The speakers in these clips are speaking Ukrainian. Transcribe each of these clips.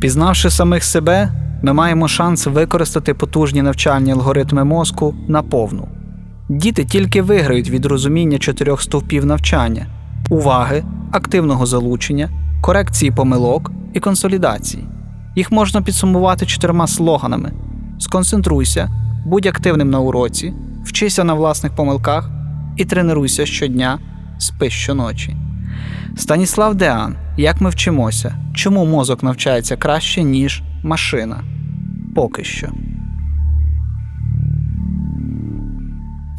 Пізнавши самих себе, ми маємо шанс використати потужні навчальні алгоритми мозку наповну. Діти тільки виграють від розуміння чотирьох стовпів навчання: уваги, активного залучення, корекції помилок і консолідації. Їх можна підсумувати чотирма слоганами: сконцентруйся, будь активним на уроці, вчися на власних помилках і тренуйся щодня, спи щоночі. Станіслас Деан, як ми вчимося? Чому мозок навчається краще, ніж машина? Поки що.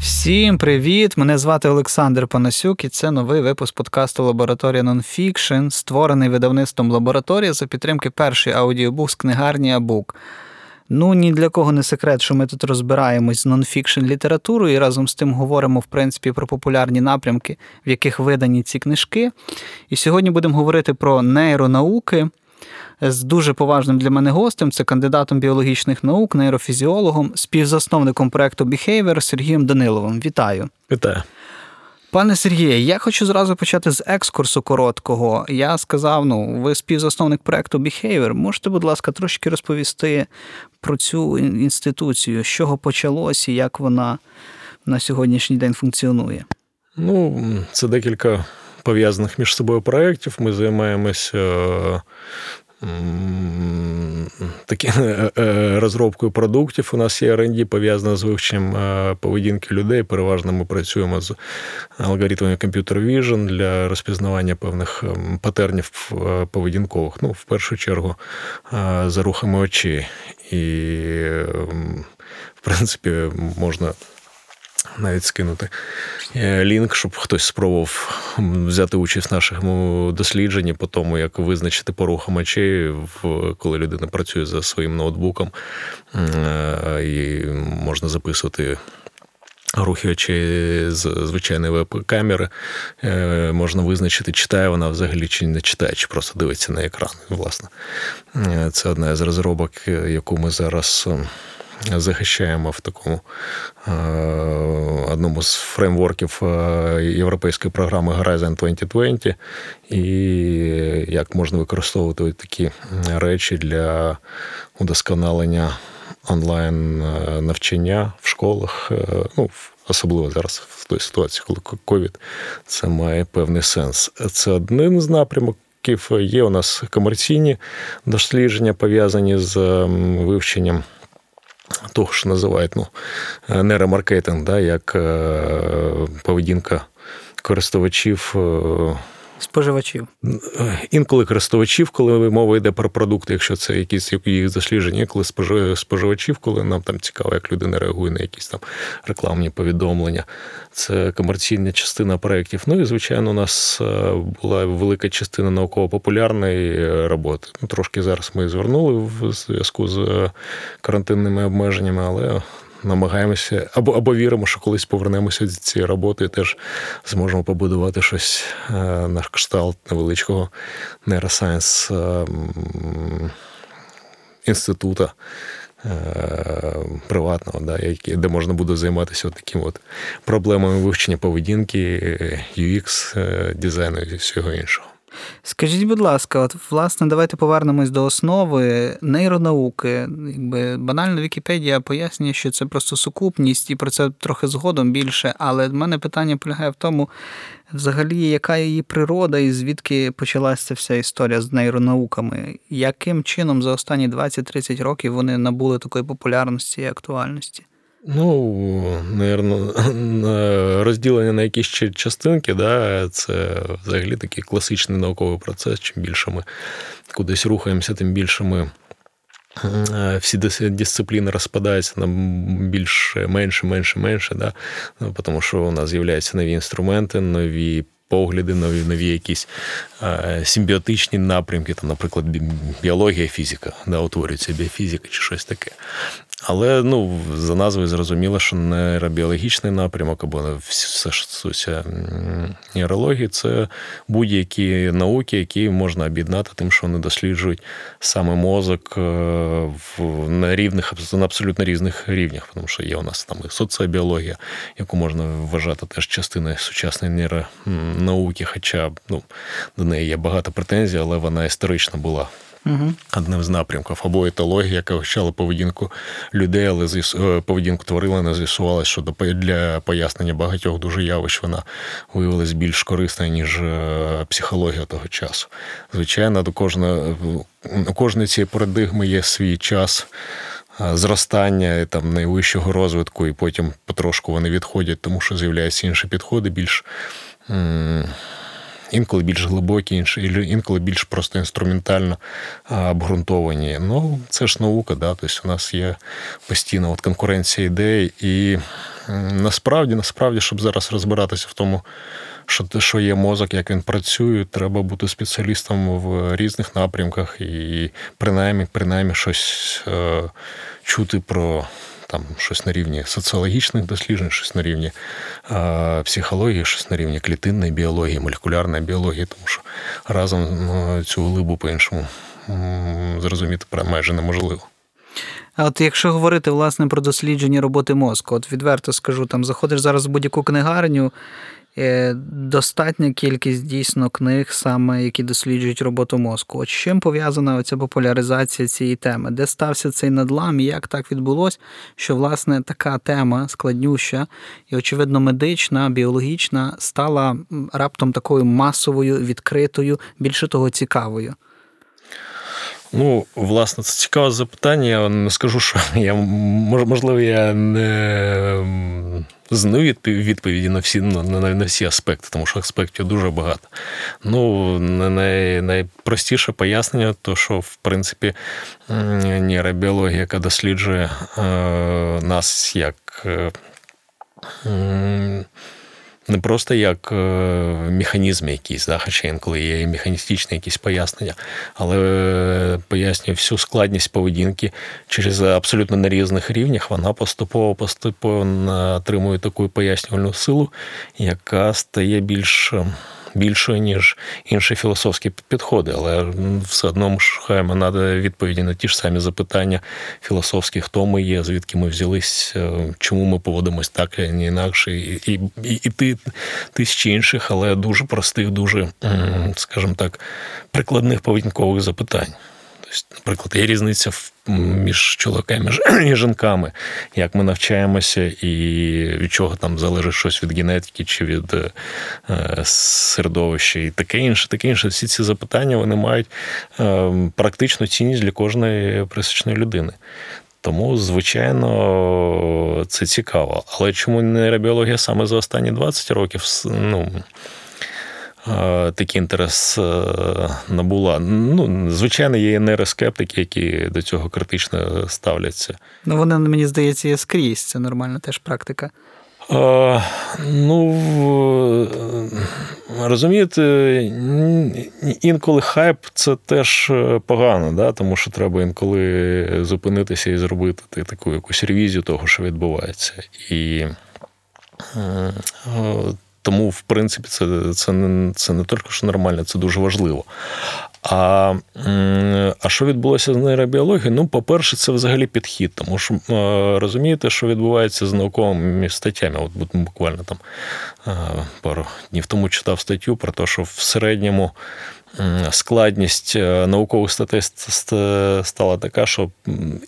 Всім привіт! Мене звати Олександр Панасюк, і це новий випуск подкасту Лабораторія Нонфікшн, створений видавництвом лабораторія за підтримки першої аудіобук з книгарні Абук. Ну, ні для кого не секрет, що ми тут розбираємось з нонфікшн літературою і разом з тим говоримо, в принципі, про популярні напрямки, в яких видані ці книжки. І сьогодні будемо говорити про нейронауки з дуже поважним для мене гостем. Це кандидатом біологічних наук, нейрофізіологом, співзасновником проекту Behavior Сергієм Даниловим. Вітаю. Вітаю. Пане Сергіє, я хочу зразу почати з екскурсу короткого. Я сказав: ну, ви співзасновник проекту Behavior. Можете, будь ласка, трошки розповісти про цю інституцію, з чого почалося і як вона на сьогоднішній день функціонує? Ну, це декілька пов'язаних між собою проєктів. Ми займаємося такі е, е, розробкою продуктів. У нас є R&D пов'язана з вивченням е, поведінки людей. Переважно ми працюємо з алгоритмами Computer Vision для розпізнавання певних патернів поведінкових. Ну, в першу чергу, за рухами очей. І, в принципі, можна навіть скинути е, лінк, щоб хтось спробував взяти участь в нашому дослідженні по тому, як визначити порухом очей, коли людина працює за своїм ноутбуком, е, і можна записувати. Рухи очей з звичайної веб-камери е, можна визначити, читає вона взагалі чи не читає, чи просто дивиться на екран. Власне, це одна з розробок, яку ми зараз захищаємо в такому е, одному з фреймворків е, європейської програми Horizon 2020, і як можна використовувати такі речі для удосконалення онлайн е, навчання в школах. ну, Особливо зараз в той ситуації, коли ковід це має певний сенс. Це один з напрямок. Є у нас комерційні дослідження пов'язані з вивченням того, що називають ну, нейромаркетинг, да, як е, поведінка користувачів. Е, Споживачів. Інколи користувачів, коли мова йде про продукти, якщо це якісь їх дослідження, коли споживачів, коли нам там цікаво, як людина реагує на якісь там рекламні повідомлення. Це комерційна частина проєктів. Ну і, звичайно, у нас е, була велика частина науково-популярної роботи. Ну, Трошки зараз ми звернули в зв'язку з карантинними обмеженнями, але намагаємося або або віримо, що колись повернемося до цієї роботи і теж зможемо побудувати щось е, на кшталт невеличкого нейросайенс е, інститута. Е, приватного, да, де можна буде займатися от такими от проблемами вивчення поведінки, UX, дизайну і всього іншого. Скажіть, будь ласка, от власне, давайте повернемось до основи нейронауки. Якби банально Вікіпедія пояснює, що це просто сукупність, і про це трохи згодом більше. Але в мене питання полягає в тому, взагалі, яка її природа і звідки почалася вся історія з нейронауками? Яким чином за останні 20-30 років вони набули такої популярності і актуальності? Ну, наверно, розділення на якісь частинки, да, це взагалі такий класичний науковий процес. Чим більше ми кудись рухаємося, тим більше ми. Всі дисципліни розпадаються на більше, менше, менше, менше, да? Ну, тому що у нас з'являються нові інструменти, нові погляди, нові нові якісь симбіотичні напрямки, там, наприклад, біологія, фізика, да, утворюється біофізика чи щось таке. Але ну, за назвою зрозуміло, що нейробіологічний напрямок або все, що стосується нейрології, це будь-які науки, які можна об'єднати тим, що вони досліджують саме мозок е, на рівних, на абсолютно різних рівнях. Тому що є у нас там і соціобіологія, яку можна вважати теж частиною сучасної нейронауки, хоча ну, до неї є багато претензій, але вона історично була Угу. одним з напрямків, або етологія, яка вивчала поведінку людей, але з'ясу- е, поведінку тварин з'ясувалося, що для пояснення багатьох дуже явищ вона виявилась більш корисною, ніж е, психологія того часу. Звичайно, до кожного, у кожної цієї парадигми є свій час. е, Зростання і, там найвищого розвитку, і потім потрошку вони відходять, тому що з'являються інші підходи, більш інколи більш глибокі, інколи більш просто інструментально обґрунтовані. Ну, це ж наука, да? тобто у нас є постійна от конкуренція ідей. І насправді, насправді, щоб зараз розбиратися в тому, що, те, що є мозок, як він працює, треба бути спеціалістом в різних напрямках і принаймні, принаймні щось е, чути про. Там щось на рівні соціологічних досліджень, щось на рівні е, психології, щось на рівні клітинної біології, молекулярної біології, тому що разом цю глибу по-іншому зрозуміти майже неможливо. А от якщо говорити власне про дослідження роботи мозку, от відверто скажу, там заходиш зараз в будь-яку книгарню, достатня кількість дійсно книг, саме які досліджують роботу мозку. От з чим пов'язана оця популяризація цієї теми? Де стався цей надлам і як так відбулося, що власне така тема складнюща і, очевидно, медична, біологічна стала раптом такою масовою, відкритою, більше того, цікавою? Ну, власне, це цікаве запитання. Я не скажу, що я мож- можливо, я не знаю відповіді на всі ну, на, на, на всі аспекти, тому що аспектів дуже багато. Ну, най, найпростіше пояснення, то що в принципі нейробіологія, яка досліджує е, нас як. е, не просто як е, механізм якийсь, да, хоча інколи є механістичні якісь пояснення, але е, пояснює всю складність поведінки через абсолютно на різних рівнях. Вона поступово поступово отримує таку пояснювальну силу, яка стає більш. Більшою, ніж інші філософські підходи, але все одно ми шукаємо надо відповіді на ті ж самі запитання філософські, хто ми є, звідки ми взялись, е, чому ми поводимось так, а не інакше, і, і, і, і ти тисячі інших, але дуже простих, дуже, скажімо так, прикладних поведінкових запитань. Наприклад, є різниця між чоловіками і жінками, як ми навчаємося, і від чого там залежить щось від генетики чи від е, середовища, і таке інше, таке інше. Всі ці запитання вони мають е, практичну цінність для кожної пересічної людини. Тому, звичайно, це цікаво. Але чому нейробіологія саме за останні 20 років ну, такий інтерес е, набула? Ну, звичайно, є нейроскептики, які до цього критично ставляться. Ну, вони, мені здається, є скрізь. Це нормальна теж практика. Е, Ну, розумієте, інколи хайп це теж е, погано, да? тому що треба інколи зупинитися і зробити таку якусь ревізію того, що відбувається. І тому, в принципі, це, це, не, це не тільки що нормально, це дуже важливо. А, а що відбулося з нейробіологією? Ну, по-перше, це взагалі підхід, тому що е, розумієте, що відбувається з науковими статтями. От бу- буквально там е, пару днів тому читав статтю про те, що в середньому складність е, наукових статей ст- ст- стала така, що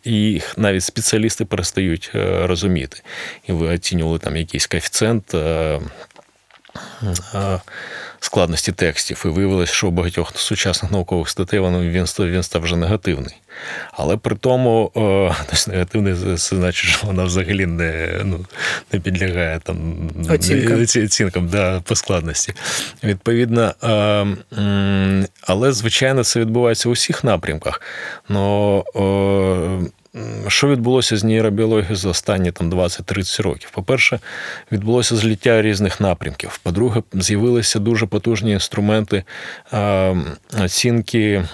їх навіть спеціалісти перестають розуміти. І ви оцінювали там якийсь коефіцієнт. Е, е, складності текстів, і виявилось, що у багатьох сучасних наукових статей він став, він став вже негативний. Але при тому е, тобто негативний це значить, що вона взагалі не, ну, не підлягає там Оцінкам. ці- оцінкам да, по складності. Відповідно, е, але звичайно це відбувається у всіх напрямках. Но, е, що відбулося з нейробіологією за останні там 20-30 років? По-перше, відбулося зліття різних напрямків. По-друге, з'явилися дуже потужні інструменти оцінки.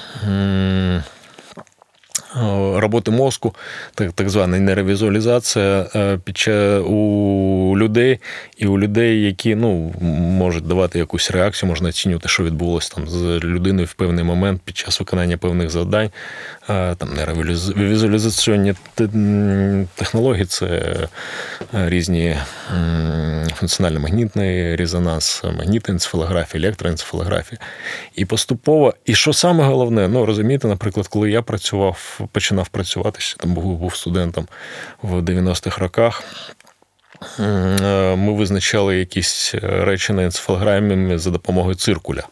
роботи мозку, так, так звана нейровізуалізація е, у людей, і у людей, які ну, можуть давати якусь реакцію, можна оцінювати, що відбулося там з людиною в певний момент під час виконання певних завдань. Там м, технології це е, різні функціонально-магнітний резонанс, магнітна енцефалографія, електроенцефалографія. І поступово, і що саме головне, ну розумієте, наприклад, коли я працював, починав працювати, ще там був студентом в 90-х роках. Е, Ми визначали якісь речі на енцефалограмі за допомогою циркуля.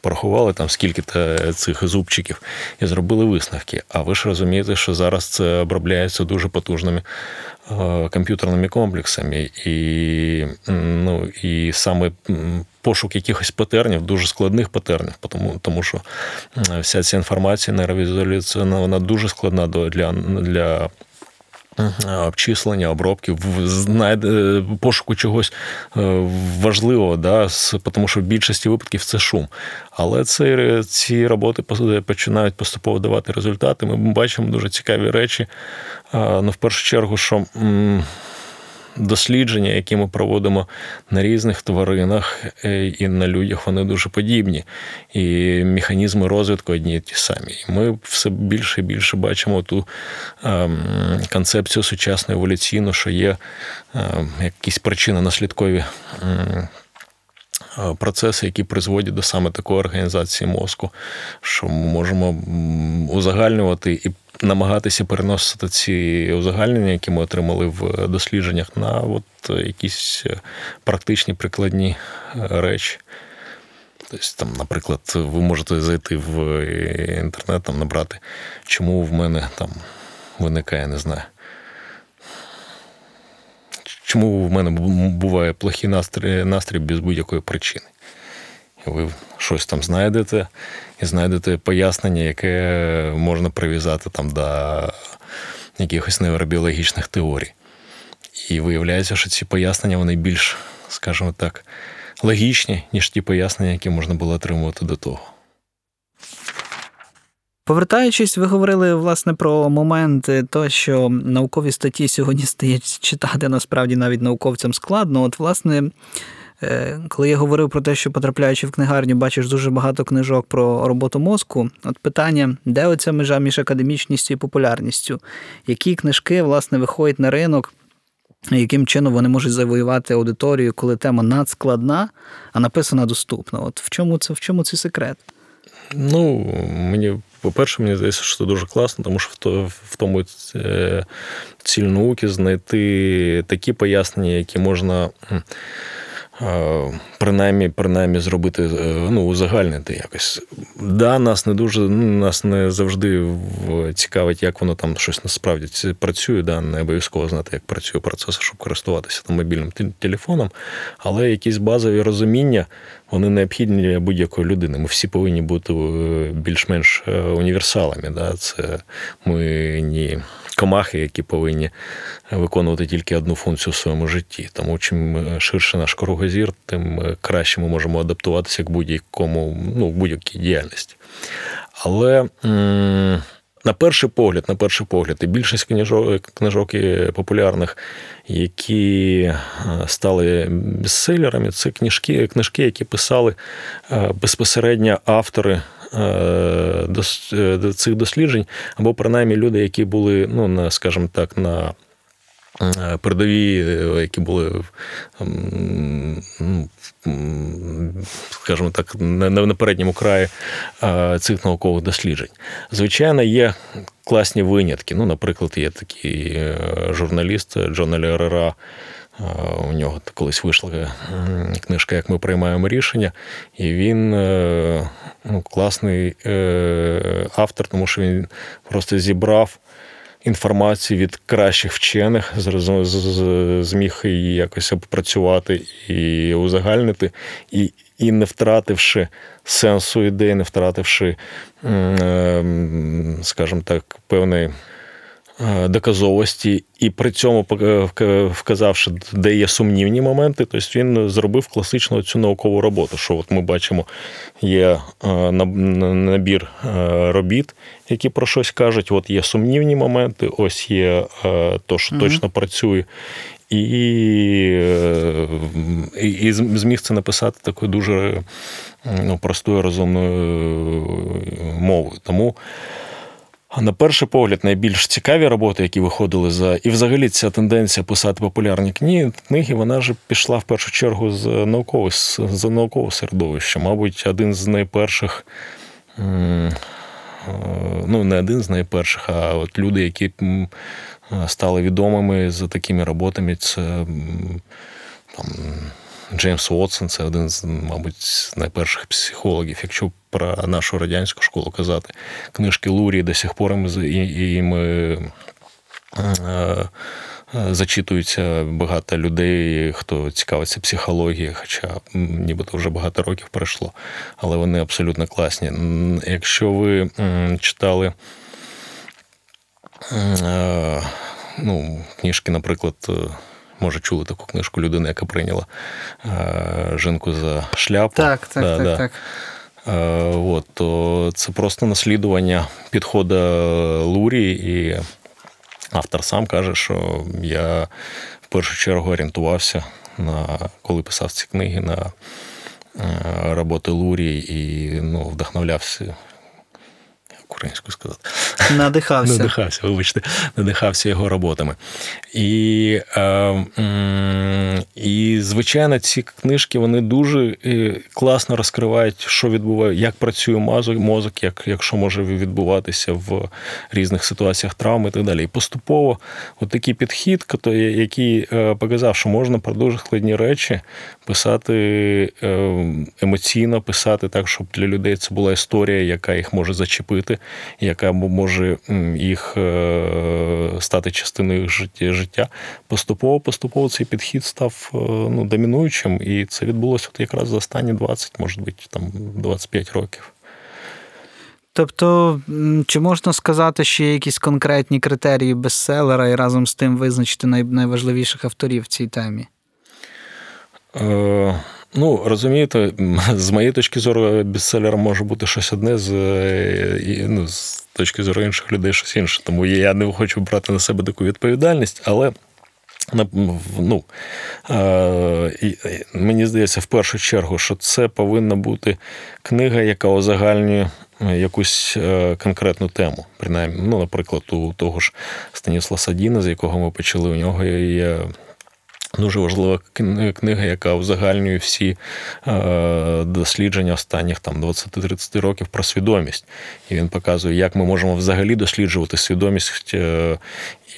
Порахували там скільки-то цих зубчиків і зробили висновки. А ви ж розумієте, що зараз це обробляється дуже потужними е, комп'ютерними комплексами, і, ну, і саме пошук якихось патернів, дуже складних патернів, тому, тому що вся ця інформація нейровізуалізаційна, вона дуже складна для, для обчислення, обробки, знайде пошуку чогось е, важливого, да, тому що в більшості випадків це шум. Але це, ці роботи пос- починають поступово давати результати. Ми бачимо дуже цікаві речі. Ну, в першу чергу, що. Дослідження, які ми проводимо на різних тваринах е, і на людях, вони дуже подібні. І механізми розвитку одні і ті самі. І ми все більше і більше бачимо ту ем, концепцію сучасну еволюційну, що є ем, якісь причинно-наслідкові ем, е, процеси, які призводять до саме такої організації мозку, що ми можемо узагальнювати і намагатися переносити ці узагальнення, які ми отримали в дослідженнях, на от якісь е, практичні прикладні е, речі. Тобто, там, наприклад, ви можете зайти в е, інтернет, там, набрати, чому в мене там виникає, не знаю. Чому в мене буває плохий настрій, настрій без будь-якої причини? Ви щось там знайдете і знайдете пояснення, яке можна прив'язати там до якихось нейробіологічних теорій. І виявляється, що ці пояснення вони більш, скажімо так, логічні, ніж ті пояснення, які можна було отримувати до того. Повертаючись, ви говорили власне про моменти, то що наукові статті сьогодні стає читати насправді навіть науковцям складно. От, власне, коли я говорив про те, що потрапляючи в книгарню, бачиш дуже багато книжок про роботу мозку. От питання, де оця межа між академічністю і популярністю? Які книжки власне виходять на ринок? Яким чином вони можуть завоювати аудиторію, коли тема надскладна, а написана доступно? От в чому це в чому цей секрет? Ну, мені, по-перше, мені здається, що це дуже класно, тому що в, то, в тому е, ціль науки знайти такі пояснення, які можна. Принаймні, принаймні зробити, е, ну, узагальнити якось. Да, нас не дуже, ну, нас не завжди цікавить, як воно там щось насправді працює. Да, не обов'язково знати, як працює процес, щоб користуватися там мобільним телефоном. Але якісь базові розуміння, вони необхідні для будь-якої людини. Ми всі повинні бути е, більш-менш е, універсалами. Да? Це ми ні комахи, які повинні виконувати тільки одну функцію в своєму житті. Тому чим е, ширше наш кругозір, тим е, краще ми можемо адаптуватися к будь-якому, ну, будь-якій діяльності. Але. на перший погляд, на перший погляд, і більшість книжок, книжок популярних, які е, стали бестселерами, це книжки, книжки, які писали е, безпосередньо автори е, е, цих досліджень, або принаймні люди, які були, ну, на, скажімо так, на е, передові, е, які були, ну, скажімо так, на, передньому краї е, цих наукових досліджень. Звичайно, є класні винятки. Ну, наприклад, є такий е, журналіст Джон Лерера. У нього колись вийшла книжка, як ми приймаємо рішення, і він е, ну, класний е, автор, тому що він просто зібрав інформацію від кращих вчених, зміг її якось опрацювати і узагальнити, і, і не втративши сенсу ідеї, не втративши, е, скажімо так, певної е, доказовості, і при цьому вказавши, де є сумнівні моменти, тобто він зробив класичну цю наукову роботу. Що от ми бачимо, є е, набір е, робіт, які про щось кажуть. От є сумнівні моменти, ось є е, то, що точно працює. І, е, і, і зміг це написати такою дуже ну, простою розумною мовою. Тому, на перший погляд, найбільш цікаві роботи, які виходили за. І взагалі ця тенденція писати популярні книги, вона ж пішла в першу чергу з наукового, з наукового середовища. Мабуть, один з найперших. е, Ну, не один з найперших, а от люди, які стали відомими за такими роботами, це там, Джеймс Уотсон, це один з, мабуть, найперших психологів. Якщо про нашу радянську школу казати, книжки Лурі до сих пор ми е, е, зачитуються багато людей, хто цікавиться психологією, хоча нібито вже багато років пройшло, але вони абсолютно класні. Якщо ви читали е, ну, книжки, наприклад, може, чули таку книжку людина, яка прийняла жінку за шляпу. Так, так, Да, так, да. так. Е, От, то це просто наслідування підходу Лурі, і автор сам каже, що я в першу чергу орієнтувався на коли писав ці книги на е, роботи Лурі і ну, вдохновлявся. Як Українською сказати. Надихався. Надихався, вибачте, надихався його роботами. І, е, і звичайно, ці книжки вони дуже е, класно розкривають, що відбуває, як працює мозок, мозок, як, як що може відбуватися в різних ситуаціях травми і так далі. І поступово от такий підхід, який е, показав, що можна про дуже складні речі писати е, емоційно, писати так, щоб для людей це була історія, яка їх може зачепити, яка може їх е, стати частиною життя. Поступово, поступово цей підхід став е, ну, домінуючим, і це відбулося от якраз за останні 20, може бути, там 25 років. Тобто, чи можна сказати, що є якісь конкретні критерії бестселера і разом з тим визначити най- найважливіших авторів в цій темі? Е, ну, розумієте, з моєї точки зору, бестселером може бути щось одне, з, е, ну, з точки зору інших людей щось інше. Тому я не хочу брати на себе таку відповідальність, але. Ну, е, мені здається, в першу чергу, що це повинна бути книга, яка озагальнює е, якусь конкретну тему. Принаймні, ну, наприклад, у того ж Станіслава Діна, з якого ми почали, у нього є Дуже важлива книга, яка узагальнює всі е, дослідження останніх там 20-30 років про свідомість. І він показує, як ми можемо взагалі досліджувати свідомість. е,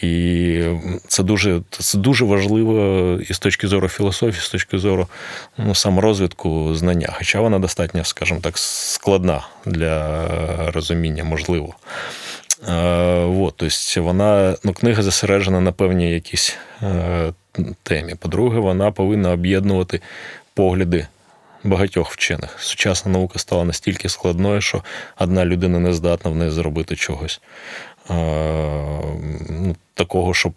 І це дуже, це дуже важливо і з точки зору філософії, з точки зору ну, саморозвитку знання. Хоча вона достатньо, скажімо так, складна для розуміння, можливо. Е, Вот, тобто вона, ну, книга зосереджена на певній якійсь е, темі. По-друге, вона повинна об'єднувати погляди багатьох вчених. Сучасна наука стала настільки складною, що одна людина не здатна в неї зробити чогось. Е, ну, Такого, щоб.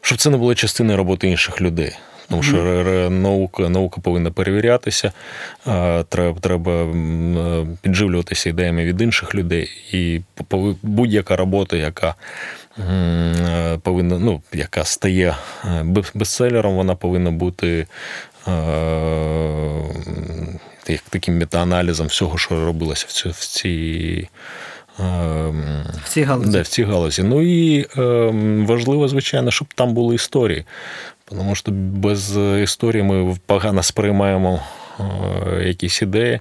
Щоб це не було частиною роботи інших людей. Тому що наука, наука повинна перевірятися, треба, треба е, підживлюватися ідеями від інших людей. І будь-яка робота, яка е, повинна, ну, яка стає е, бестселером, вона повинна бути е, як таким метааналізом всього, що робилося в, цю, в цій. е, В цій галузі. Да, в цій галузі. Ну і е, важливо, звичайно, щоб там були історії. Тому що без історії ми погано сприймаємо е, якісь ідеї.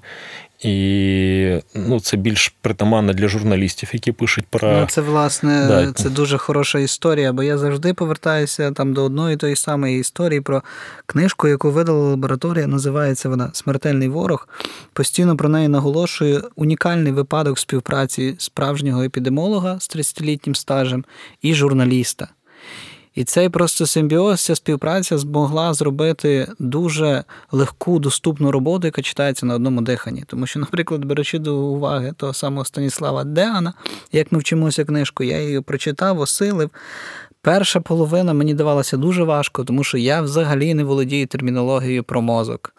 І ну, це більш притаманно для журналістів, які пишуть про. Ну, це, власне, Да. це дуже хороша історія, бо я завжди повертаюся там до одної тої самої історії про книжку, яку видала лабораторія. Називається вона Смертельний ворог. Постійно про неї наголошую унікальний випадок співпраці справжнього епідемолога з 30-літнім стажем і журналіста. І цей просто симбіоз, ця співпраця змогла зробити дуже легку, доступну роботу, яка читається на одному диханні. Тому що, наприклад, беручи до уваги того самого Станіслава Деана, як ми вчимося книжку, я її прочитав, осилив. Перша половина мені давалася дуже важко, тому що я взагалі не володію термінологією про мозок.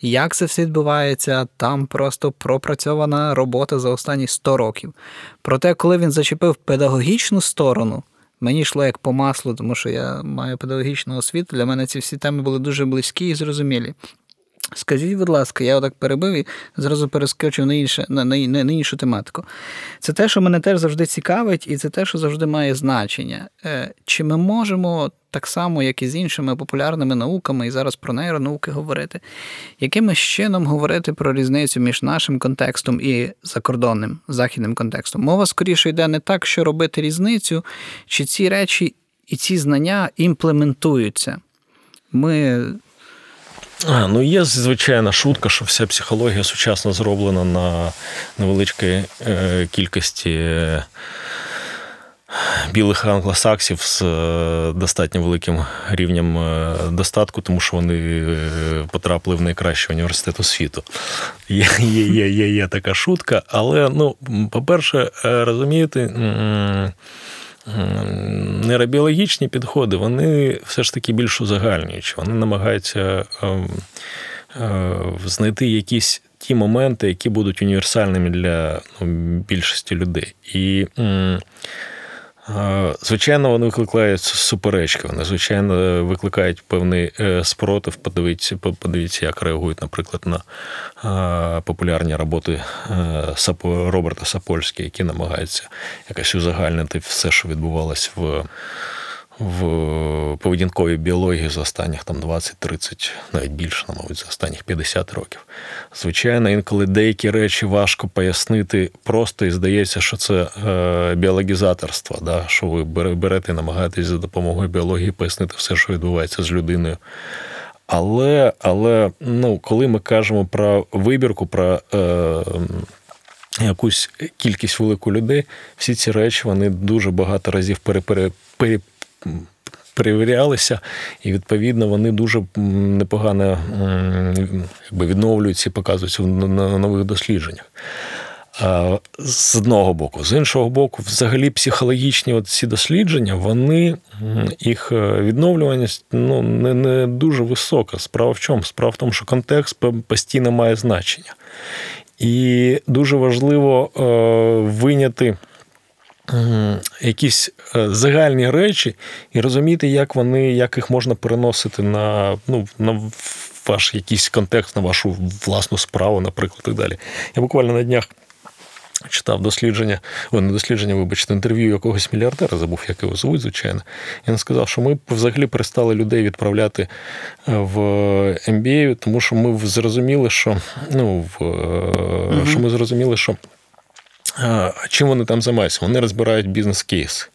Як це все відбувається, там просто пропрацьована робота за останні 100 років. Проте, коли він зачепив педагогічну сторону, мені йшло як по маслу, тому що я маю педагогічну освіту. Для мене ці всі теми були дуже близькі і зрозумілі. Скажіть, будь ласка, я отак перебив і зразу перескочив на, інше, на, на, на іншу тематику. Це те, що мене теж завжди цікавить, і це те, що завжди має значення. Е, Чи ми можемо так само, як і з іншими популярними науками, і зараз про нейронауки говорити, якимось чином говорити про різницю між нашим контекстом і закордонним західним контекстом? Мова скоріше йде не так, що робити різницю, чи ці речі і ці знання імплементуються. Ми А, ну є звичайна шутка, що вся психологія сучасно зроблена на невеличкій е, кількості е, білих англосаксів з е, достатньо великим рівнем е, достатку, тому що вони е, потрапили в найкращий університет світу. Є, є, є, є, є така шутка, але ну, по-перше, е, розумієте. М, Нейробіологічні підходи, вони все ж таки більш узагальнюючі. Вони намагаються ем, е, знайти якісь ті моменти, які будуть універсальними для ну, більшості людей. І Звичайно, вони викликають суперечки. Вони, звичайно, викликають певний е, спротив. Подивіться, подивіться, як реагують, наприклад, на популярні роботи е, Роберта Сапольського, які намагаються якось узагальнити все, що відбувалось в. В поведінковій біології за останніх там 20-30, навіть більше, мабуть, за останніх 50 років. Звичайно, інколи деякі речі важко пояснити просто і здається, що це е, біологізаторство, да? що ви бере- берете і намагаєтесь за допомогою біології пояснити все, що відбувається з людиною. Але, але ну, коли ми кажемо про вибірку, про е, якусь кількість велику людей, всі ці речі вони дуже багато разів пере, перевірялися, і відповідно вони дуже непогано якби, відновлюються і показуються на- нових дослідженнях. З одного боку, з іншого боку, взагалі психологічні ці дослідження, вони їх е, відновлюваність ну, не, не дуже висока. Справа в чому? Справа в тому, що контекст постійно має значення. І дуже важливо е, виняти якісь е, загальні речі і розуміти, як вони, як їх можна переносити на, ну, на ваш якийсь контекст, на вашу власну справу, наприклад, і так далі. Я буквально на днях. Читав дослідження, о, не дослідження, вибачте, інтерв'ю якогось мільярдера, забув, як його звуть, звичайно. І він сказав, що ми взагалі перестали людей відправляти е, в MBA, тому що ми зрозуміли, що ну, в, mm що ми зрозуміли, що чим вони там займаються? Вони розбирають бізнес-кейси.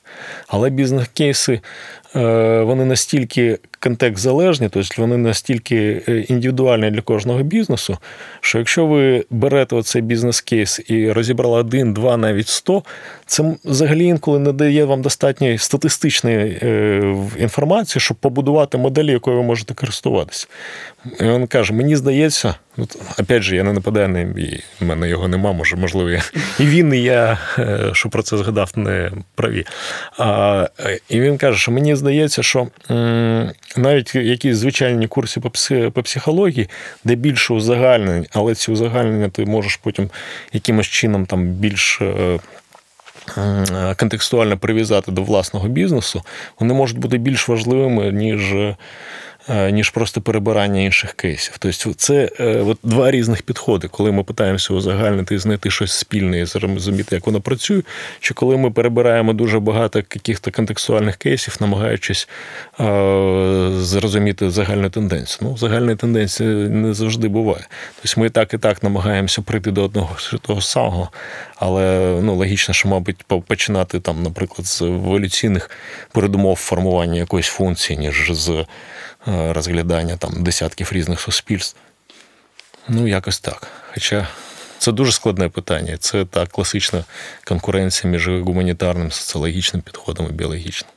Але бізнес-кейси е, вони настільки контекст залежні, тобто вони настільки е, індивідуальні для кожного бізнесу, що якщо ви берете оцей бізнес-кейс і розібрали один, два, навіть сто, це взагалі інколи не дає вам достатньої статистичної е, інформації, щоб побудувати моделі, якою ви можете користуватися. І він каже: мені здається, ну, опять же, я не нападаю на MBA, в мене його нема, може, можливо, я, і він, і я, е, що про це згадав, не праві. А, і він каже, що мені здається, що навіть якісь звичайні курси по, психології, де більше узагальнень, але ці узагальнення ти можеш потім якимось чином там більш. е, Контекстуально прив'язати до власного бізнесу, вони можуть бути більш важливими, ніж е, ніж просто перебирання інших кейсів. Тобто, це е, от два різних підходи, коли ми питаємося узагальнити і знайти щось спільне і зрозуміти, як воно працює, чи коли ми перебираємо дуже багато якихось контекстуальних кейсів, намагаючись е, зрозуміти загальну тенденцію. Ну, загальної тенденції не завжди буває. Тобто ми і так і так намагаємося прийти до одного того самого, але ну, логічно, що, мабуть, починати там, наприклад, з еволюційних передумов формування якоїсь функції, ніж з розглядання там десятків різних суспільств. Ну, якось так. Хоча Це дуже складне питання. Це та класична конкуренція між гуманітарним, соціологічним підходом і біологічним.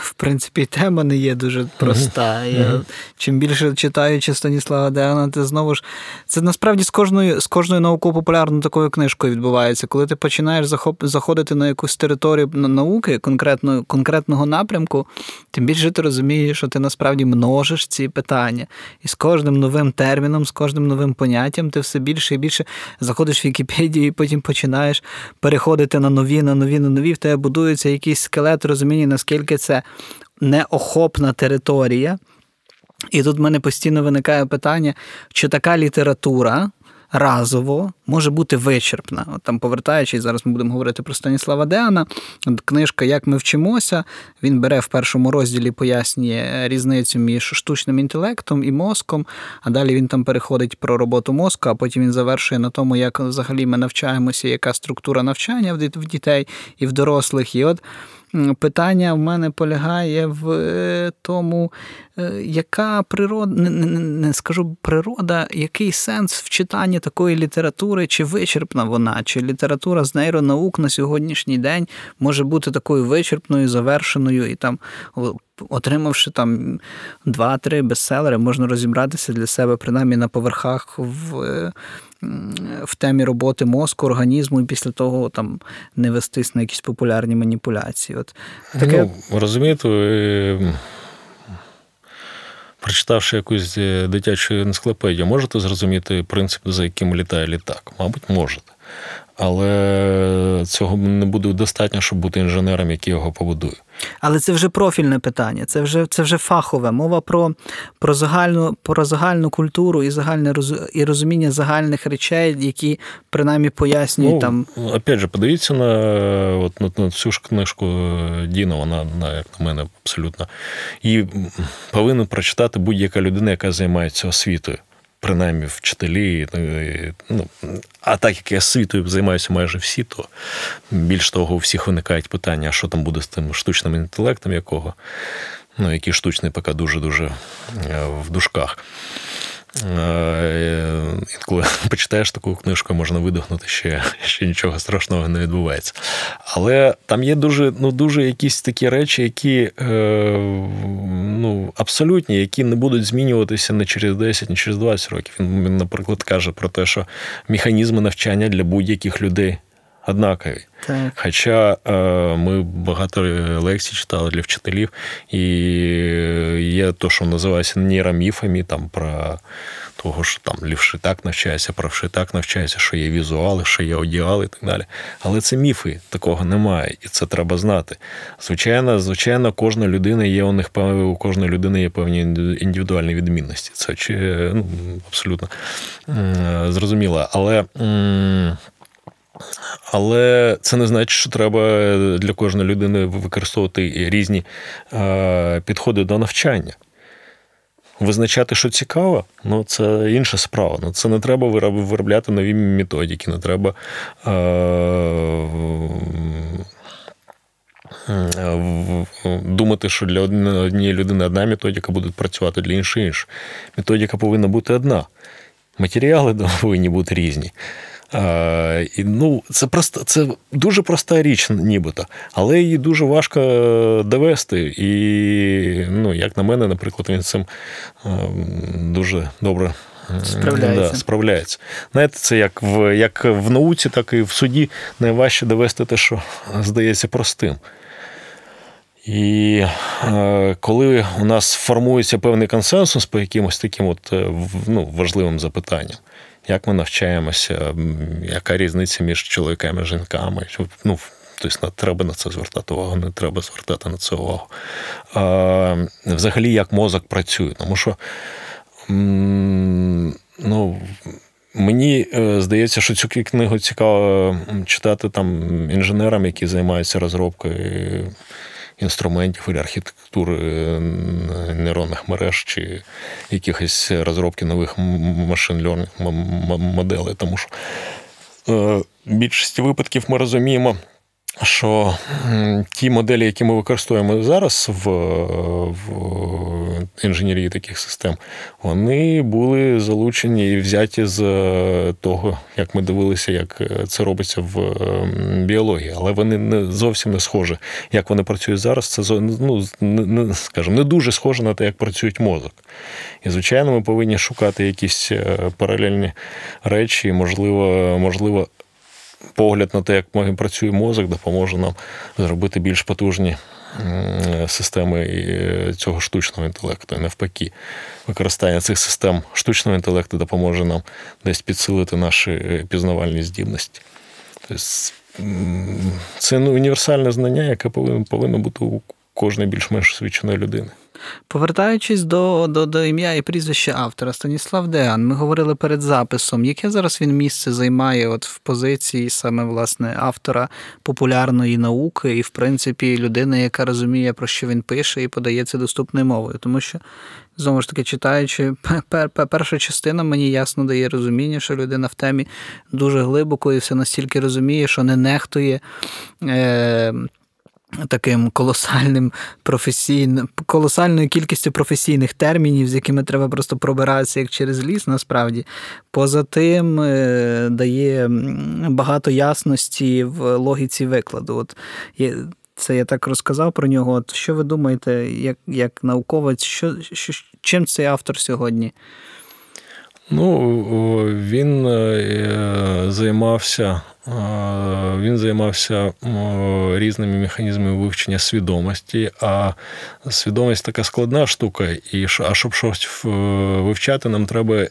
В принципі, тема не є дуже проста. Я, чим більше читаючи Станіслава Деана, ти знову ж це насправді з кожною з кожною науково-популярною такою книжкою відбувається. Коли ти починаєш захоп, заходити на якусь територію науки, конкретно, конкретного напрямку, тим більше ти розумієш, що ти насправді множиш ці питання. І з кожним новим терміном, з кожним новим поняттям ти все більше і більше заходиш в Вікіпедію і потім починаєш переходити на нові, на нові, на нові. В тебе будується якийсь скелет розуміння, наскільки це неохопна територія. І тут в мене постійно виникає питання, чи така література разово може бути вичерпна. От там, повертаючись, зараз ми будемо говорити про Станіслава Деана. Книжка Як ми вчимося. Він бере в першому розділі, пояснює різницю між штучним інтелектом і мозком, а далі він там переходить про роботу мозку, а потім він завершує на тому, як взагалі ми навчаємося, яка структура навчання в дітей і в дорослих. І от питання в мене полягає в е, тому, е, яка природа, не, не, не скажу природа, який сенс в читанні такої літератури, чи вичерпна вона, чи література з нейронаук на сьогоднішній день може бути такою вичерпною, завершеною і там. Отримавши там два-три бестселери, можна розібратися для себе принаймні на поверхах в е, в темі роботи мозку, організму, і після того там не вестись на якісь популярні маніпуляції. От таке... Ну, розумієте, прочитавши якусь е, дитячу енциклопедію, можете зрозуміти принцип, за яким літає літак? Мабуть, можете. Але цього не буде достатньо, щоб бути інженером, який його побудує. Але це вже профільне питання, це вже це вже фахове. Мова про про, загальну про загальну культуру і загальне і розуміння загальних речей, які принаймні пояснюють ну, там. Опять же, подивіться на от, на, на цю ж книжку Діна, вона, на, як на мене, абсолютно. Її повинна прочитати будь-яка людина, яка займається освітою принаймні вчителі. Ну, А так як я світою займаюся майже всі, то більш того, у всіх виникають питання, що там буде з тим штучним інтелектом, якого, ну, який штучний поки дуже-дуже е, в дужках. Е, інколи почитаєш таку книжку, можна видихнути, ще ще нічого страшного не відбувається. Але там є дуже ну, дуже якісь такі речі, які е, ну, абсолютні, які не будуть змінюватися не через 10, не через 20 років. Він, наприклад, каже про те, що механізми навчання для будь-яких людей однакові. Так. Хоча е, ми багато лекцій читали для вчителів, і є то, що називається нейроміфами, там про того, що там лівши так навчається, правши так навчається, що є візуали, що є одіали і так далі. Але це міфи, такого немає, і це треба знати. Звичайно, звичайно, кожна людина є у них у кожної людини є певні індивідуальні відмінності. Це ну, абсолютно зрозуміло. Але. Але це не значить, що треба для кожної людини використовувати різні підходи до навчання. Визначати, що цікаво, ну це інша справа. Ну, Це не треба виробляти нові методики, не треба. Думати, що для однієї людини одна методика буде працювати для іншої інша. Методика повинна бути одна. Матеріали повинні бути різні. Е, і, ну, Це просто, це дуже проста річ, нібито, але її дуже важко довести. І, ну, як на мене, наприклад, він з цим е, дуже добре. Справляється. Да, справляється. Знаєте, це як в як в науці, так і в суді найважче довести те, що здається простим. І е, коли у нас формується певний консенсус по якимось таким от, ну, важливим запитанням, як ми навчаємося, яка різниця між чоловіками і жінками. Ну, Тобто треба на це звертати увагу, не треба звертати на це увагу. А, Взагалі, як мозок працює. Тому що ну, мені е, здається, що цю книгу цікаво читати там інженерам, які займаються розробкою інструментів і архітектури нейронних мереж чи якихось розробки нових машин льорних моделей. Тому що е, більшості випадків ми розуміємо, що ті моделі, які ми використовуємо зараз в, в інженерії таких систем, вони були залучені і взяті з е, того, як ми дивилися, як е, це робиться в біології, але вони не зовсім не схожі. Як вони працюють зараз, це ну, не, скажімо, не дуже схоже на те, як працюють мозок. І, звичайно, ми повинні шукати якісь е, паралельні речі, можливо, можливо, погляд на те, як працює мозок, допоможе нам зробити більш потужні системи е, цього штучного інтелекту. Навпаки, використання цих систем штучного інтелекту допоможе нам десь підсилити наші е, пізнавальні здібності. Тобто, це ну, універсальне знання, яке повинно бути у кожної більш-менш освіченої людини. Повертаючись до, до, до ім'я і прізвища автора Станіслав Деан, ми говорили перед записом, яке зараз він місце займає от в позиції саме власне автора популярної науки і, в принципі, людини, яка розуміє, про що він пише, і подає це доступною мовою. Тому що, знову ж таки, читаючи пер, пер, перша частина, мені ясно дає розуміння, що людина в темі дуже глибоко і все настільки розуміє, що не нехтує. Е, Таким колосальним професійним, колосальною кількістю професійних термінів, з якими треба просто пробиратися як через ліс, насправді. Поза тим е, дає багато ясності в логіці викладу. От це я так розказав про нього. От що ви думаєте, як, як науковець, що, що, чим цей автор сьогодні? Ну, він е, займався, е, він займався різними механізмами вивчення свідомості, а свідомість така складна штука, і а щоб щось е, вивчати, нам треба е,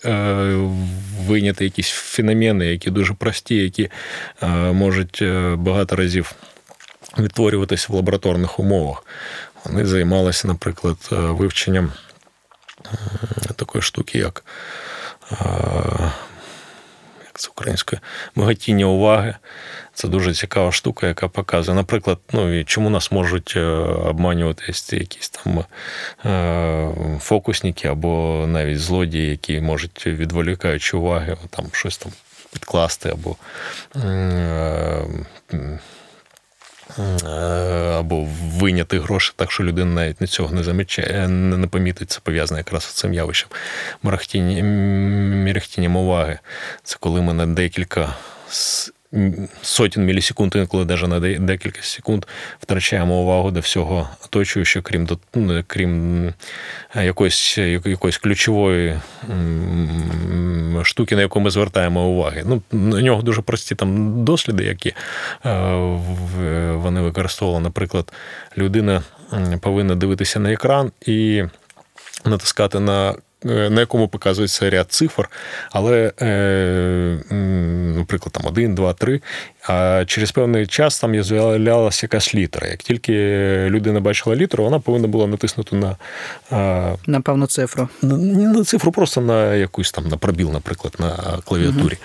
вийняти якісь феномени, які дуже прості, які е, можуть е, багато разів відтворюватися в лабораторних умовах. Вони займалися, наприклад, е, вивченням такої штуки, як е, як це українською, миготіння уваги. Це дуже цікава штука, яка показує, наприклад, ну і чому нас можуть е, обманювати якісь там е, фокусники або навіть злодії, які можуть відволікаючи уваги, там щось там підкласти або. Е, е, або вийняти гроші так, що людина навіть не цього не замічає, не, не помітить. Це пов'язане якраз з цим явищем мерехтіння, мерехтінням уваги. Це коли ми на декілька сотень мілісекунд, інколи навіть на декілька секунд втрачаємо увагу до всього оточуючого, крім до ну, крім е, якоїсь, якоїсь ключової штуки, на яку ми звертаємо уваги. Ну, на нього дуже прості там досліди, які е, вони використовували. Наприклад, людина повинна дивитися на екран і натискати на. Е, На якому показується ряд цифр, але, е, наприклад, там 1, 2, 3, а через певний час там з'являлася якась літера. Як тільки людина бачила літеру, вона повинна була натиснути на е, Напевно, цифру. на- не на цифру, просто на якусь там на пробіл, наприклад, на клавіатурі.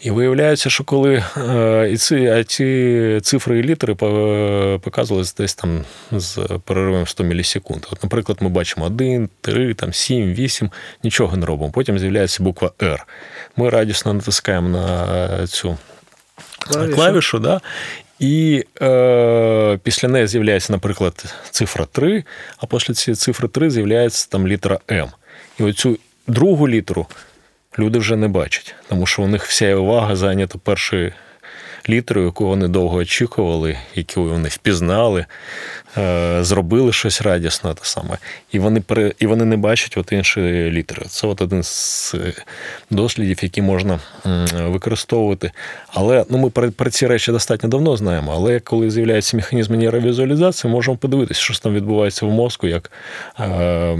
І виявляється, що коли е, і ці, а ці цифри і літери показувалися десь там з переривом 100 мілісекунд. От, наприклад, ми бачимо 1, 3, там 7, 8, нічого не робимо. Потім з'являється буква R. Ми радісно натискаємо на цю Клавішу. клавішу, да? і е, після неї з'являється, наприклад, цифра 3, а після цієї цифри 3 з'являється там літера М. І оцю другу літеру люди вже не бачать, тому що у них вся увага зайнята першою літерою, яку вони довго очікували, яку вони впізнали, е, зробили щось радісне те саме. І вони, і вони не бачать от інші літери. Це от один з е, дослідів, які можна використовувати. Але ну, ми про, про ці речі достатньо давно знаємо. Але коли з'являються механізми нейровізуалізації, можемо подивитися, що там відбувається в мозку, як е,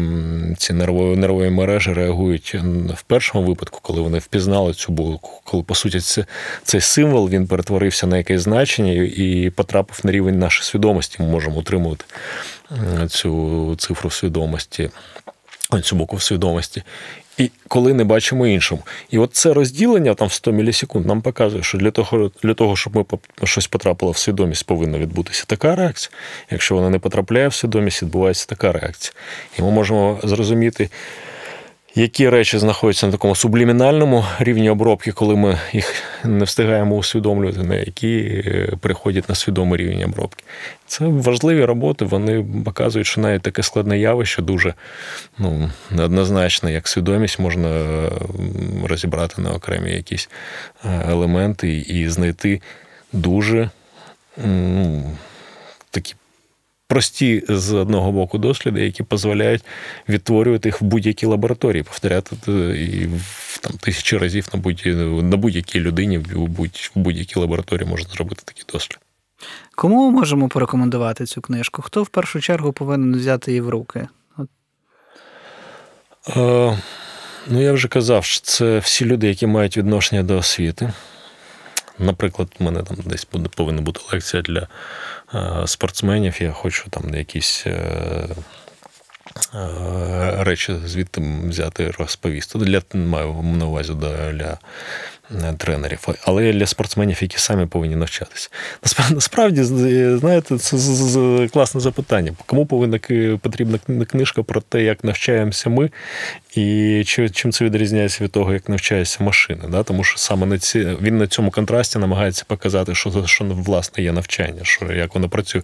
ці нервові, нервові мережі реагують в першому випадку, коли вони впізнали цю булку, коли по суті це, цей символ він перетворився на якесь значення і потрапив на рівень нашої свідомості. Ми можемо утримувати м, цю цифру свідомості, цю букву свідомості. І коли не бачимо іншому. І от це розділення там в 100 мілісекунд нам показує, що для того, для того, щоб ми щось потрапило в свідомість, повинна відбутися така реакція. Якщо вона не потрапляє в свідомість, відбувається така реакція. І ми можемо зрозуміти, які речі знаходяться на такому сублімінальному рівні обробки, коли ми їх не встигаємо усвідомлювати, на які е, переходять на свідомий рівень обробки. Це важливі роботи, вони показують, що навіть таке складне явище дуже ну, неоднозначне, як свідомість можна е, розібрати на окремі якісь е, елементи і знайти дуже ну, такі прості з одного боку досліди, які дозволяють відтворювати їх в будь-якій лабораторії, повторяти е, і в, там тисячі разів на будь на будь-якій людині в будь в будь-якій лабораторії можна зробити такий дослід. Кому ми можемо порекомендувати цю книжку? Хто в першу чергу повинен взяти її в руки? От Е, ну, я вже казав, що це всі люди, які мають відношення до освіти. Наприклад, у мене там десь повинна бути лекція для спортсменів. Я хочу там якісь е, е, речі звідти взяти розповісти. Для маю на увазі для е, тренерів, але для спортсменів, які самі повинні навчатися. Насправді, знаєте, це класне запитання. Кому повинна потрібна книжка про те, як навчаємося ми, і чим це відрізняється від того, як навчається машина? Да? Тому що саме на ці, він на цьому контрасті намагається показати, що, що власне є навчання, що як воно працює.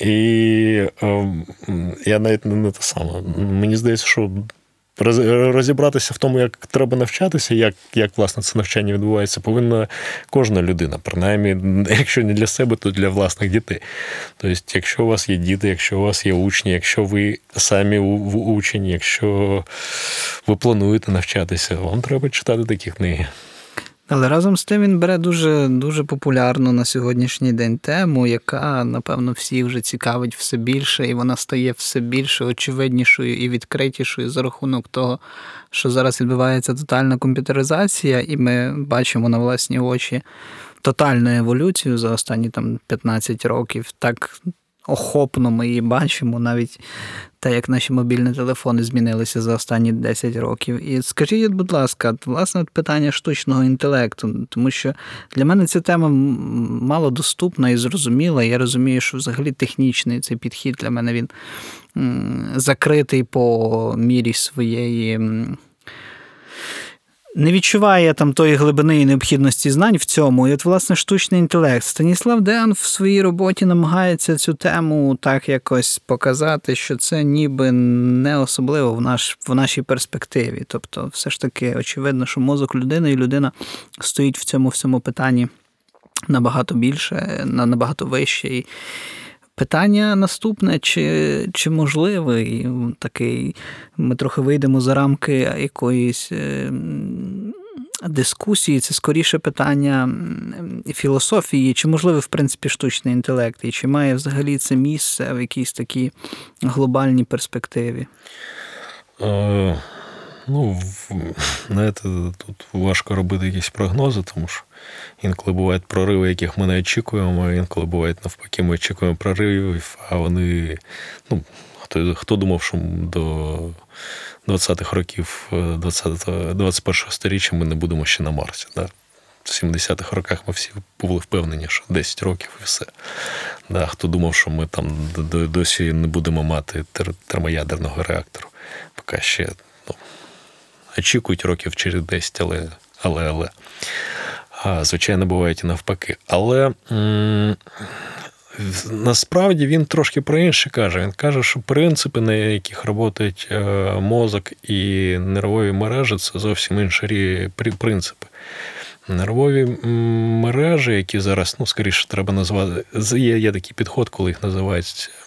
І е, я навіть не, те саме. Мені здається, що розібратися в тому, як треба навчатися, як, як власне це навчання відбувається, повинна кожна людина, принаймні, якщо не для себе, то для власних дітей. Тобто, якщо у вас є діти, якщо у вас є учні, якщо ви самі в- учені, якщо ви плануєте навчатися, вам треба читати такі книги. Але разом з тим він бере дуже, дуже популярну на сьогоднішній день тему, яка, напевно, всіх вже цікавить все більше, і вона стає все більше очевиднішою і відкритішою за рахунок того, що зараз відбувається тотальна комп'ютеризація, і ми бачимо на власні очі тотальну еволюцію за останні там 15 років. Так охопно ми її бачимо, навіть те, як наші мобільні телефони змінилися за останні 10 років. І скажіть, будь ласка, власне питання штучного інтелекту, тому що для мене ця тема м, мало доступна і зрозуміла. Я розумію, що взагалі технічний цей підхід для мене він закритий по мірі своєї. Не відчуває там тої глибини і необхідності знань в цьому. І от, власне, штучний інтелект. Станіслав Деан в своїй роботі намагається цю тему так якось показати, що це ніби не особливо в, наш, в нашій перспективі. Тобто, все ж таки, очевидно, що мозок людини і людина стоїть в цьому всьому питанні набагато більше, набагато вище. Питання наступне: чи, чи можливий такий, ми трохи вийдемо за рамки якоїсь е, дискусії, це скоріше питання філософії, чи можливий, в принципі, штучний інтелект, і чи має взагалі це місце в якійсь такій глобальній перспективі? Е, ну, знаєте, тут важко робити якісь прогнози, тому що інколи бувають прориви, яких ми не очікуємо, а інколи бувають навпаки, ми очікуємо проривів, а вони. Ну, хто, хто думав, що до 20-х років 20, 21-го сторіччя ми не будемо ще на Марсі. Да? В 70-х роках ми всі були впевнені, що 10 років і все. Да, хто думав, що ми там досі не будемо мати термоядерного реактору, поки ще очікують років через 10, але але, але. А, звичайно, бувають і навпаки. Але м- насправді він трошки про інше каже. Він каже, що принципи, на яких працюють мозок і нервові мережі, це зовсім інші при- принципи. Нервові мережі, які зараз, ну, скоріше, треба назвати. Є, є такий підход, коли їх називають е,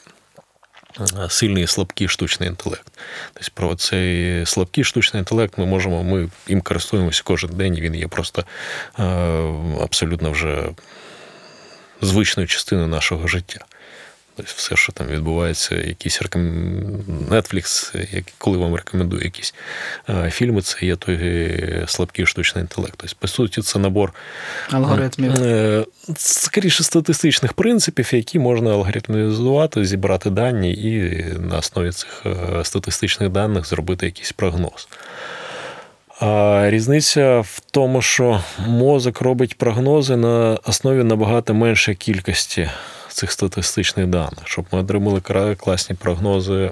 сильний і слабкий штучний інтелект. Тобто про цей слабкий штучний інтелект ми можемо, ми їм користуємося кожен день, він є просто е, абсолютно вже звичною частиною нашого життя. Тобто все, що там відбувається, якісь реком... Netflix, коли вам рекомендує якісь е, фільми, це є той е, слабкий штучний інтелект. Тобто, по суті, це набор Алгоритмів. Е, скоріше статистичних принципів, які можна алгоритмізувати, зібрати дані і на основі цих статистичних даних зробити якийсь прогноз. А різниця в тому, що мозок робить прогнози на основі набагато меншої кількості цих статистичних даних, щоб ми отримали класні прогнози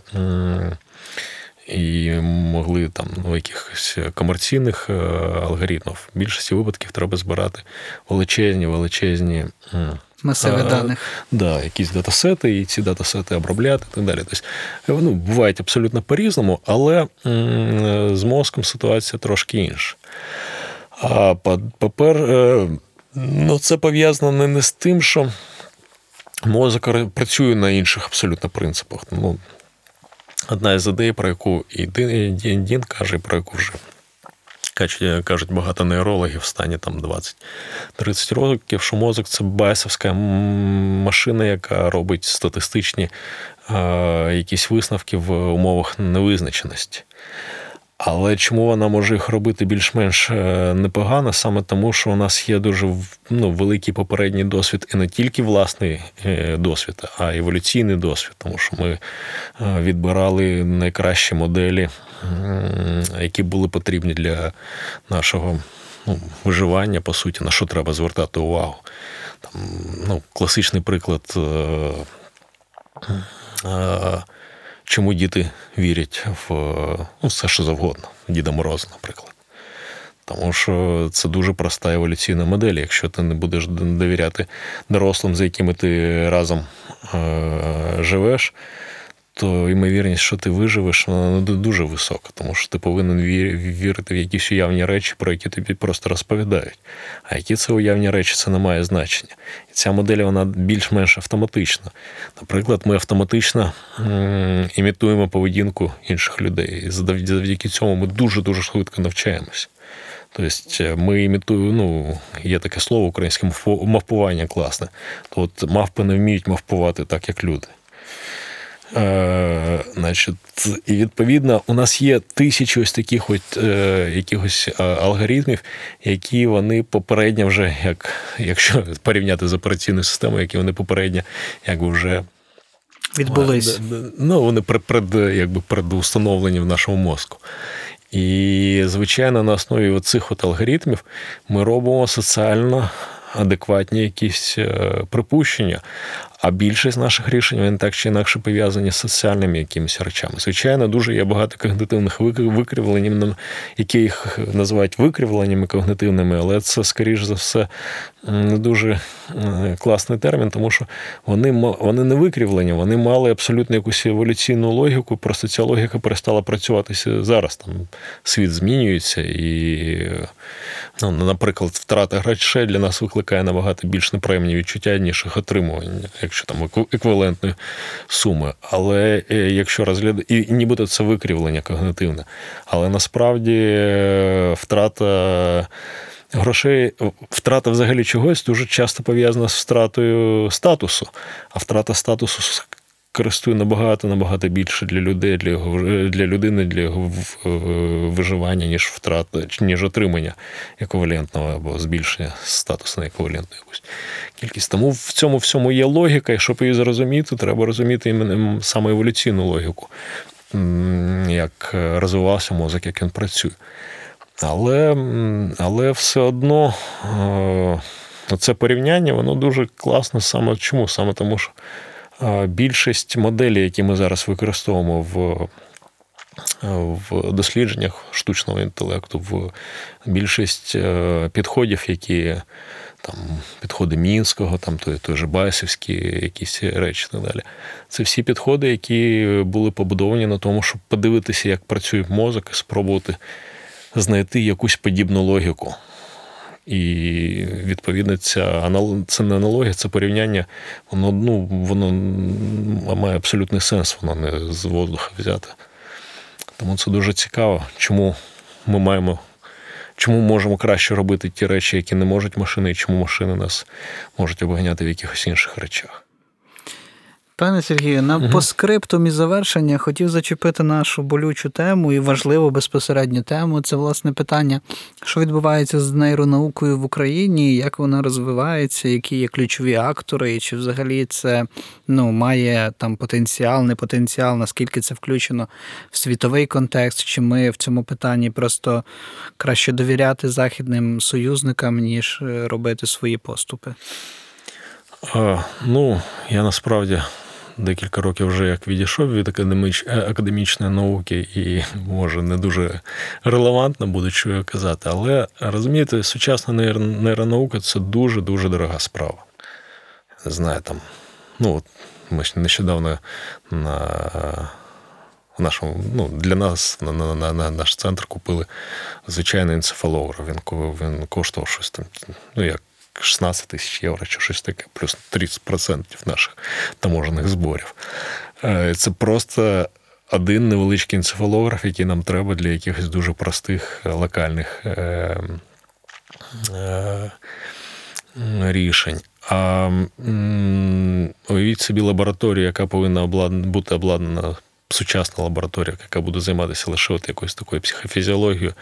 і могли там ну, якихось комерційних е, алгоритмів. В більшості випадків треба збирати величезні, величезні. Масиви А, даних. Да, якісь датасети, і ці датасети обробляти і так далі. Тобто, ну, бувають абсолютно по-різному, але з мозком ситуація трошки інша. А е, ну, це пов'язано не з тим, що мозок працює на інших абсолютно принципах. Ну, одна із ідей, про яку і Дін, Дін, Дін каже, і про яку вже кажуть багато нейрологів в стані там 20-30 років, що мозок це байсовська машина, яка робить статистичні е, якісь висновки в умовах невизначеності. Але чому вона може їх робити більш-менш е, непогано? Саме тому, що у нас є дуже ну, великий попередній досвід, і не тільки власний е, досвід, а еволюційний досвід, тому що ми е, відбирали найкращі моделі, які були потрібні для нашого ну, виживання, по суті, на що треба звертати увагу. Там, ну, класичний приклад. е, е, чому діти вірять в ну, все, що завгодно, Діда Мороз, наприклад. Тому що це дуже проста еволюційна модель. Якщо ти не будеш довіряти дорослим, з якими ти разом е- живеш, то ймовірність, що ти виживеш, вона дуже висока, тому що ти повинен вірити в якісь уявні речі, про які тобі просто розповідають. А які це уявні речі, це не має значення. І ця модель вона більш-менш автоматична. Наприклад, ми автоматично імітуємо поведінку інших людей. І завдяки цьому ми дуже-дуже швидко навчаємося. Тобто ми імітуємо, ну, є таке слово українське мавпування класне. То от мавпи не вміють мавпувати так, як люди. Е, значить, і відповідно, у нас є тисячі ось таких от, е, якихось е, алгоритмів, які вони попередньо вже, як, якщо порівняти з операційною системою, які вони попередньо якби вже Відбулись. Д- Ну, вони пред, якби предустановлені в нашому мозку. І, звичайно, на основі оцих от алгоритмів ми робимо соціально адекватні якісь е, припущення. А більшість наших рішень вони так чи інакше пов'язані з соціальними якимись речами. Звичайно, дуже є багато когнитивних вик- викривлень, які їх називають викривленнями когнитивними, але це, скоріш за все, не дуже класний термін, тому що вони, вони не викривлення, вони мали абсолютно якусь еволюційну логіку, просто ця логіка перестала працюватися зараз. Там світ змінюється, і, ну, наприклад, втрата грошей для нас викликає набагато більш неприємні відчуття, ніж їх отримування, якщо там еквівалентної суми. Але е, якщо розглядати, і, нібито це викривлення когнитивне, але насправді е, втрата. Грошей, втрата взагалі чогось дуже часто пов'язана з втратою статусу, а втрата статусу користує набагато набагато більше для людей, для його для людини, для його е, виживання, ніж втрата, ніж отримання еквівалентного або збільшення статусу на еквівалентну якусь кількість. Тому в цьому всьому є логіка, і щоб її зрозуміти, треба розуміти саме еволюційну логіку, як е, розвивався мозок, як він працює. Але, але все одно е, це порівняння, воно дуже класно саме чому? Саме тому, що е, більшість моделей, які ми зараз використовуємо в. В дослідженнях штучного інтелекту, в більшість е, підходів, які там підходи Мінського, там той, той же Байсівські якісь речі і так далі. Це всі підходи, які були побудовані на тому, щоб подивитися, як працює мозок, і спробувати знайти якусь подібну логіку. І відповідно, ця це не аналогія, це порівняння, воно ну, воно має абсолютний сенс, воно не з воздуха взяти. Тому це дуже цікаво, чому ми маємо, чому можемо краще робити ті речі, які не можуть машини, і чому машини нас можуть обганяти в якихось інших речах. Пане Сергію, на Мгм. по скриптум і завершення хотів зачепити нашу болючу тему і важливу безпосередню тему. Це власне питання, що відбувається з нейронаукою в Україні, як вона розвивається, які є ключові актори, і чи взагалі це ну, має там потенціал, не потенціал, наскільки це включено в світовий контекст, чи ми в цьому питанні просто краще довіряти західним союзникам, ніж е, робити свої поступи. А, ну, я насправді декілька років вже як відійшов від академіч... е, академічної науки, і може не дуже релевантно буде, що казати. Але розумієте, сучасна нейро- нейронаука це дуже дуже дорога справа. Знаю, там, ну, от ми ж нещодавно на нашому, ну, для нас на, на, на, на наш центр купили звичайний енцефалограф. Він, він коштував щось там, ну як 16 тисяч євро чи щось таке, плюс 30% наших таможених зборів. Е, Це просто один невеличкий енцефалограф, який нам треба для якихось дуже простих е, локальних е, рішень. А уявіть собі лабораторію, яка повинна бути обладнана. Сучасна лабораторія, яка буде займатися лише от якоюсь такою психофізіологією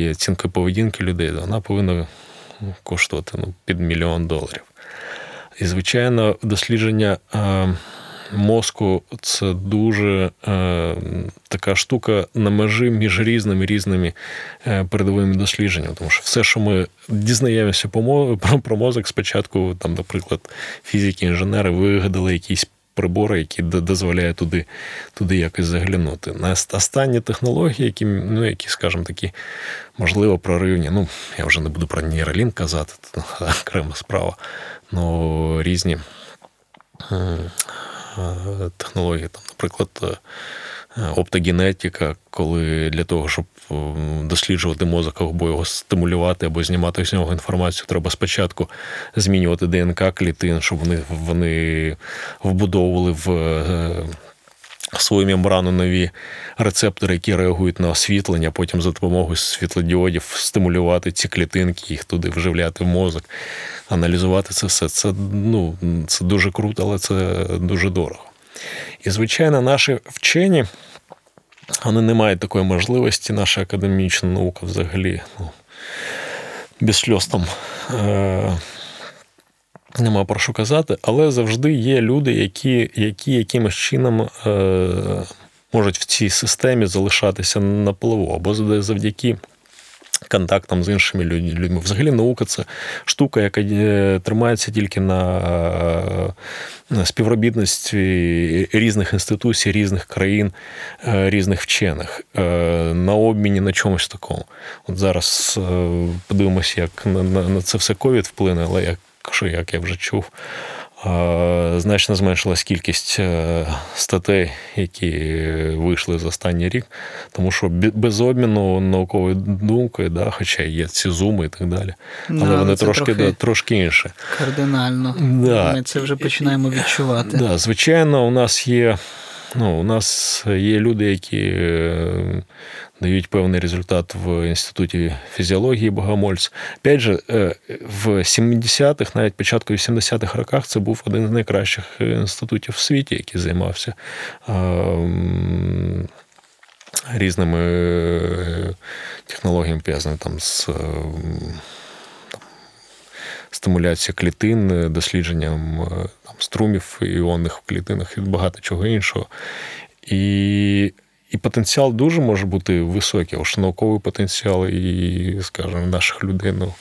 і оцінкою поведінки людей, вона повинна коштувати ну, під мільйон доларів. І, звичайно, дослідження е, мозку це дуже е, така штука на межі між різними різними е, передовими дослідженнями. Тому що все, що ми дізнаємося про, мозок, спочатку, там, наприклад, фізики, інженери вигадали якісь. Прибори, які дозволяють туди, туди якось заглянути. Останні технології, які, ну, які, скажімо такі, можливо, проривні. Ну, я вже не буду про нейролін казати, це окрема справа. Ну, різні е, технології, там, наприклад, е, оптогенетика, коли для того, щоб досліджувати мозок або його стимулювати, або знімати з нього інформацію, треба спочатку змінювати ДНК клітин, щоб вони, вони вбудовували в е, свою мембрану нові рецептори, які реагують на освітлення, потім за допомогою світлодіодів стимулювати ці клітинки, їх туди вживляти в мозок, аналізувати це все. Це, ну, це дуже круто, але це дуже дорого. І, звичайно, наші вчені. Вони не мають такої можливості, наша академічна наука взагалі ну, без сльоз там е, нема про що казати, але завжди є люди, які, які якимось чином е, можуть в цій системі залишатися на плаву, або завдяки контактам з іншими людьми. Взагалі наука це штука, яка е, тримається тільки на е, на співробітництві різних інституцій, різних країн, е, різних вчених, на обміні на чомусь такому. От зараз подивимося, як на це все ковід вплине, але як, що, як я вже чув. Значно зменшилась кількість е, статей, які вийшли за останній рік, тому що без обміну науковою думкою, да, хоча є ці зуми і так далі, але Да, вони це трошки, трохи да, трошки інше. Кардинально. Да. Ми це вже починаємо відчувати. Да, звичайно, у нас є. Ну, у нас є люди, які е, дають певний результат в інституті фізіології Богомольць. Опять же, е, в 70-х, навіть початку 80-х роках, це був один з найкращих інститутів в світі, який займався е, різними е, технологіями, пов'язаними там з. Е, стимуляція клітин, е, дослідженням е, там, струмів іонних в клітинах і багато чого іншого. І, і потенціал дуже може бути високий, аж науковий потенціал і, скажімо, наших людей ну,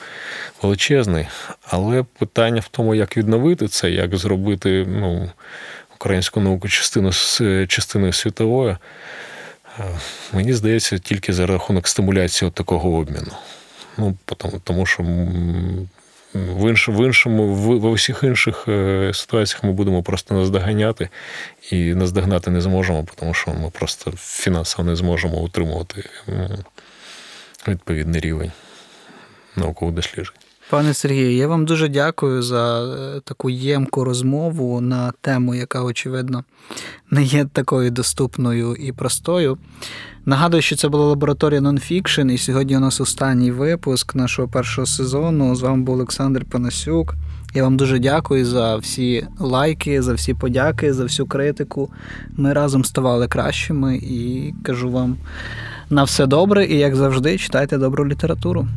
величезний. Але питання в тому, як відновити це, як зробити ну, українську науку частину, частиною світовою. Е, Мені здається, тільки за рахунок стимуляції от такого обміну. Ну, тому, що в, інш, в іншому, в, в усіх інших е, ситуаціях ми будемо просто наздоганяти, і наздогнати не зможемо, тому що ми просто фінансово не зможемо утримувати відповідний рівень наукових досліджень. Пане Сергію, я вам дуже дякую за е, таку ємку розмову на тему, яка, очевидно, не є такою доступною і простою. Нагадую, що це була лабораторія Nonfiction, і сьогодні у нас останній випуск нашого першого сезону. З вами був Олександр Панасюк. Я вам дуже дякую за всі лайки, за всі подяки, за всю критику. Ми разом ставали кращими і кажу вам на все добре, і як завжди, читайте добру літературу.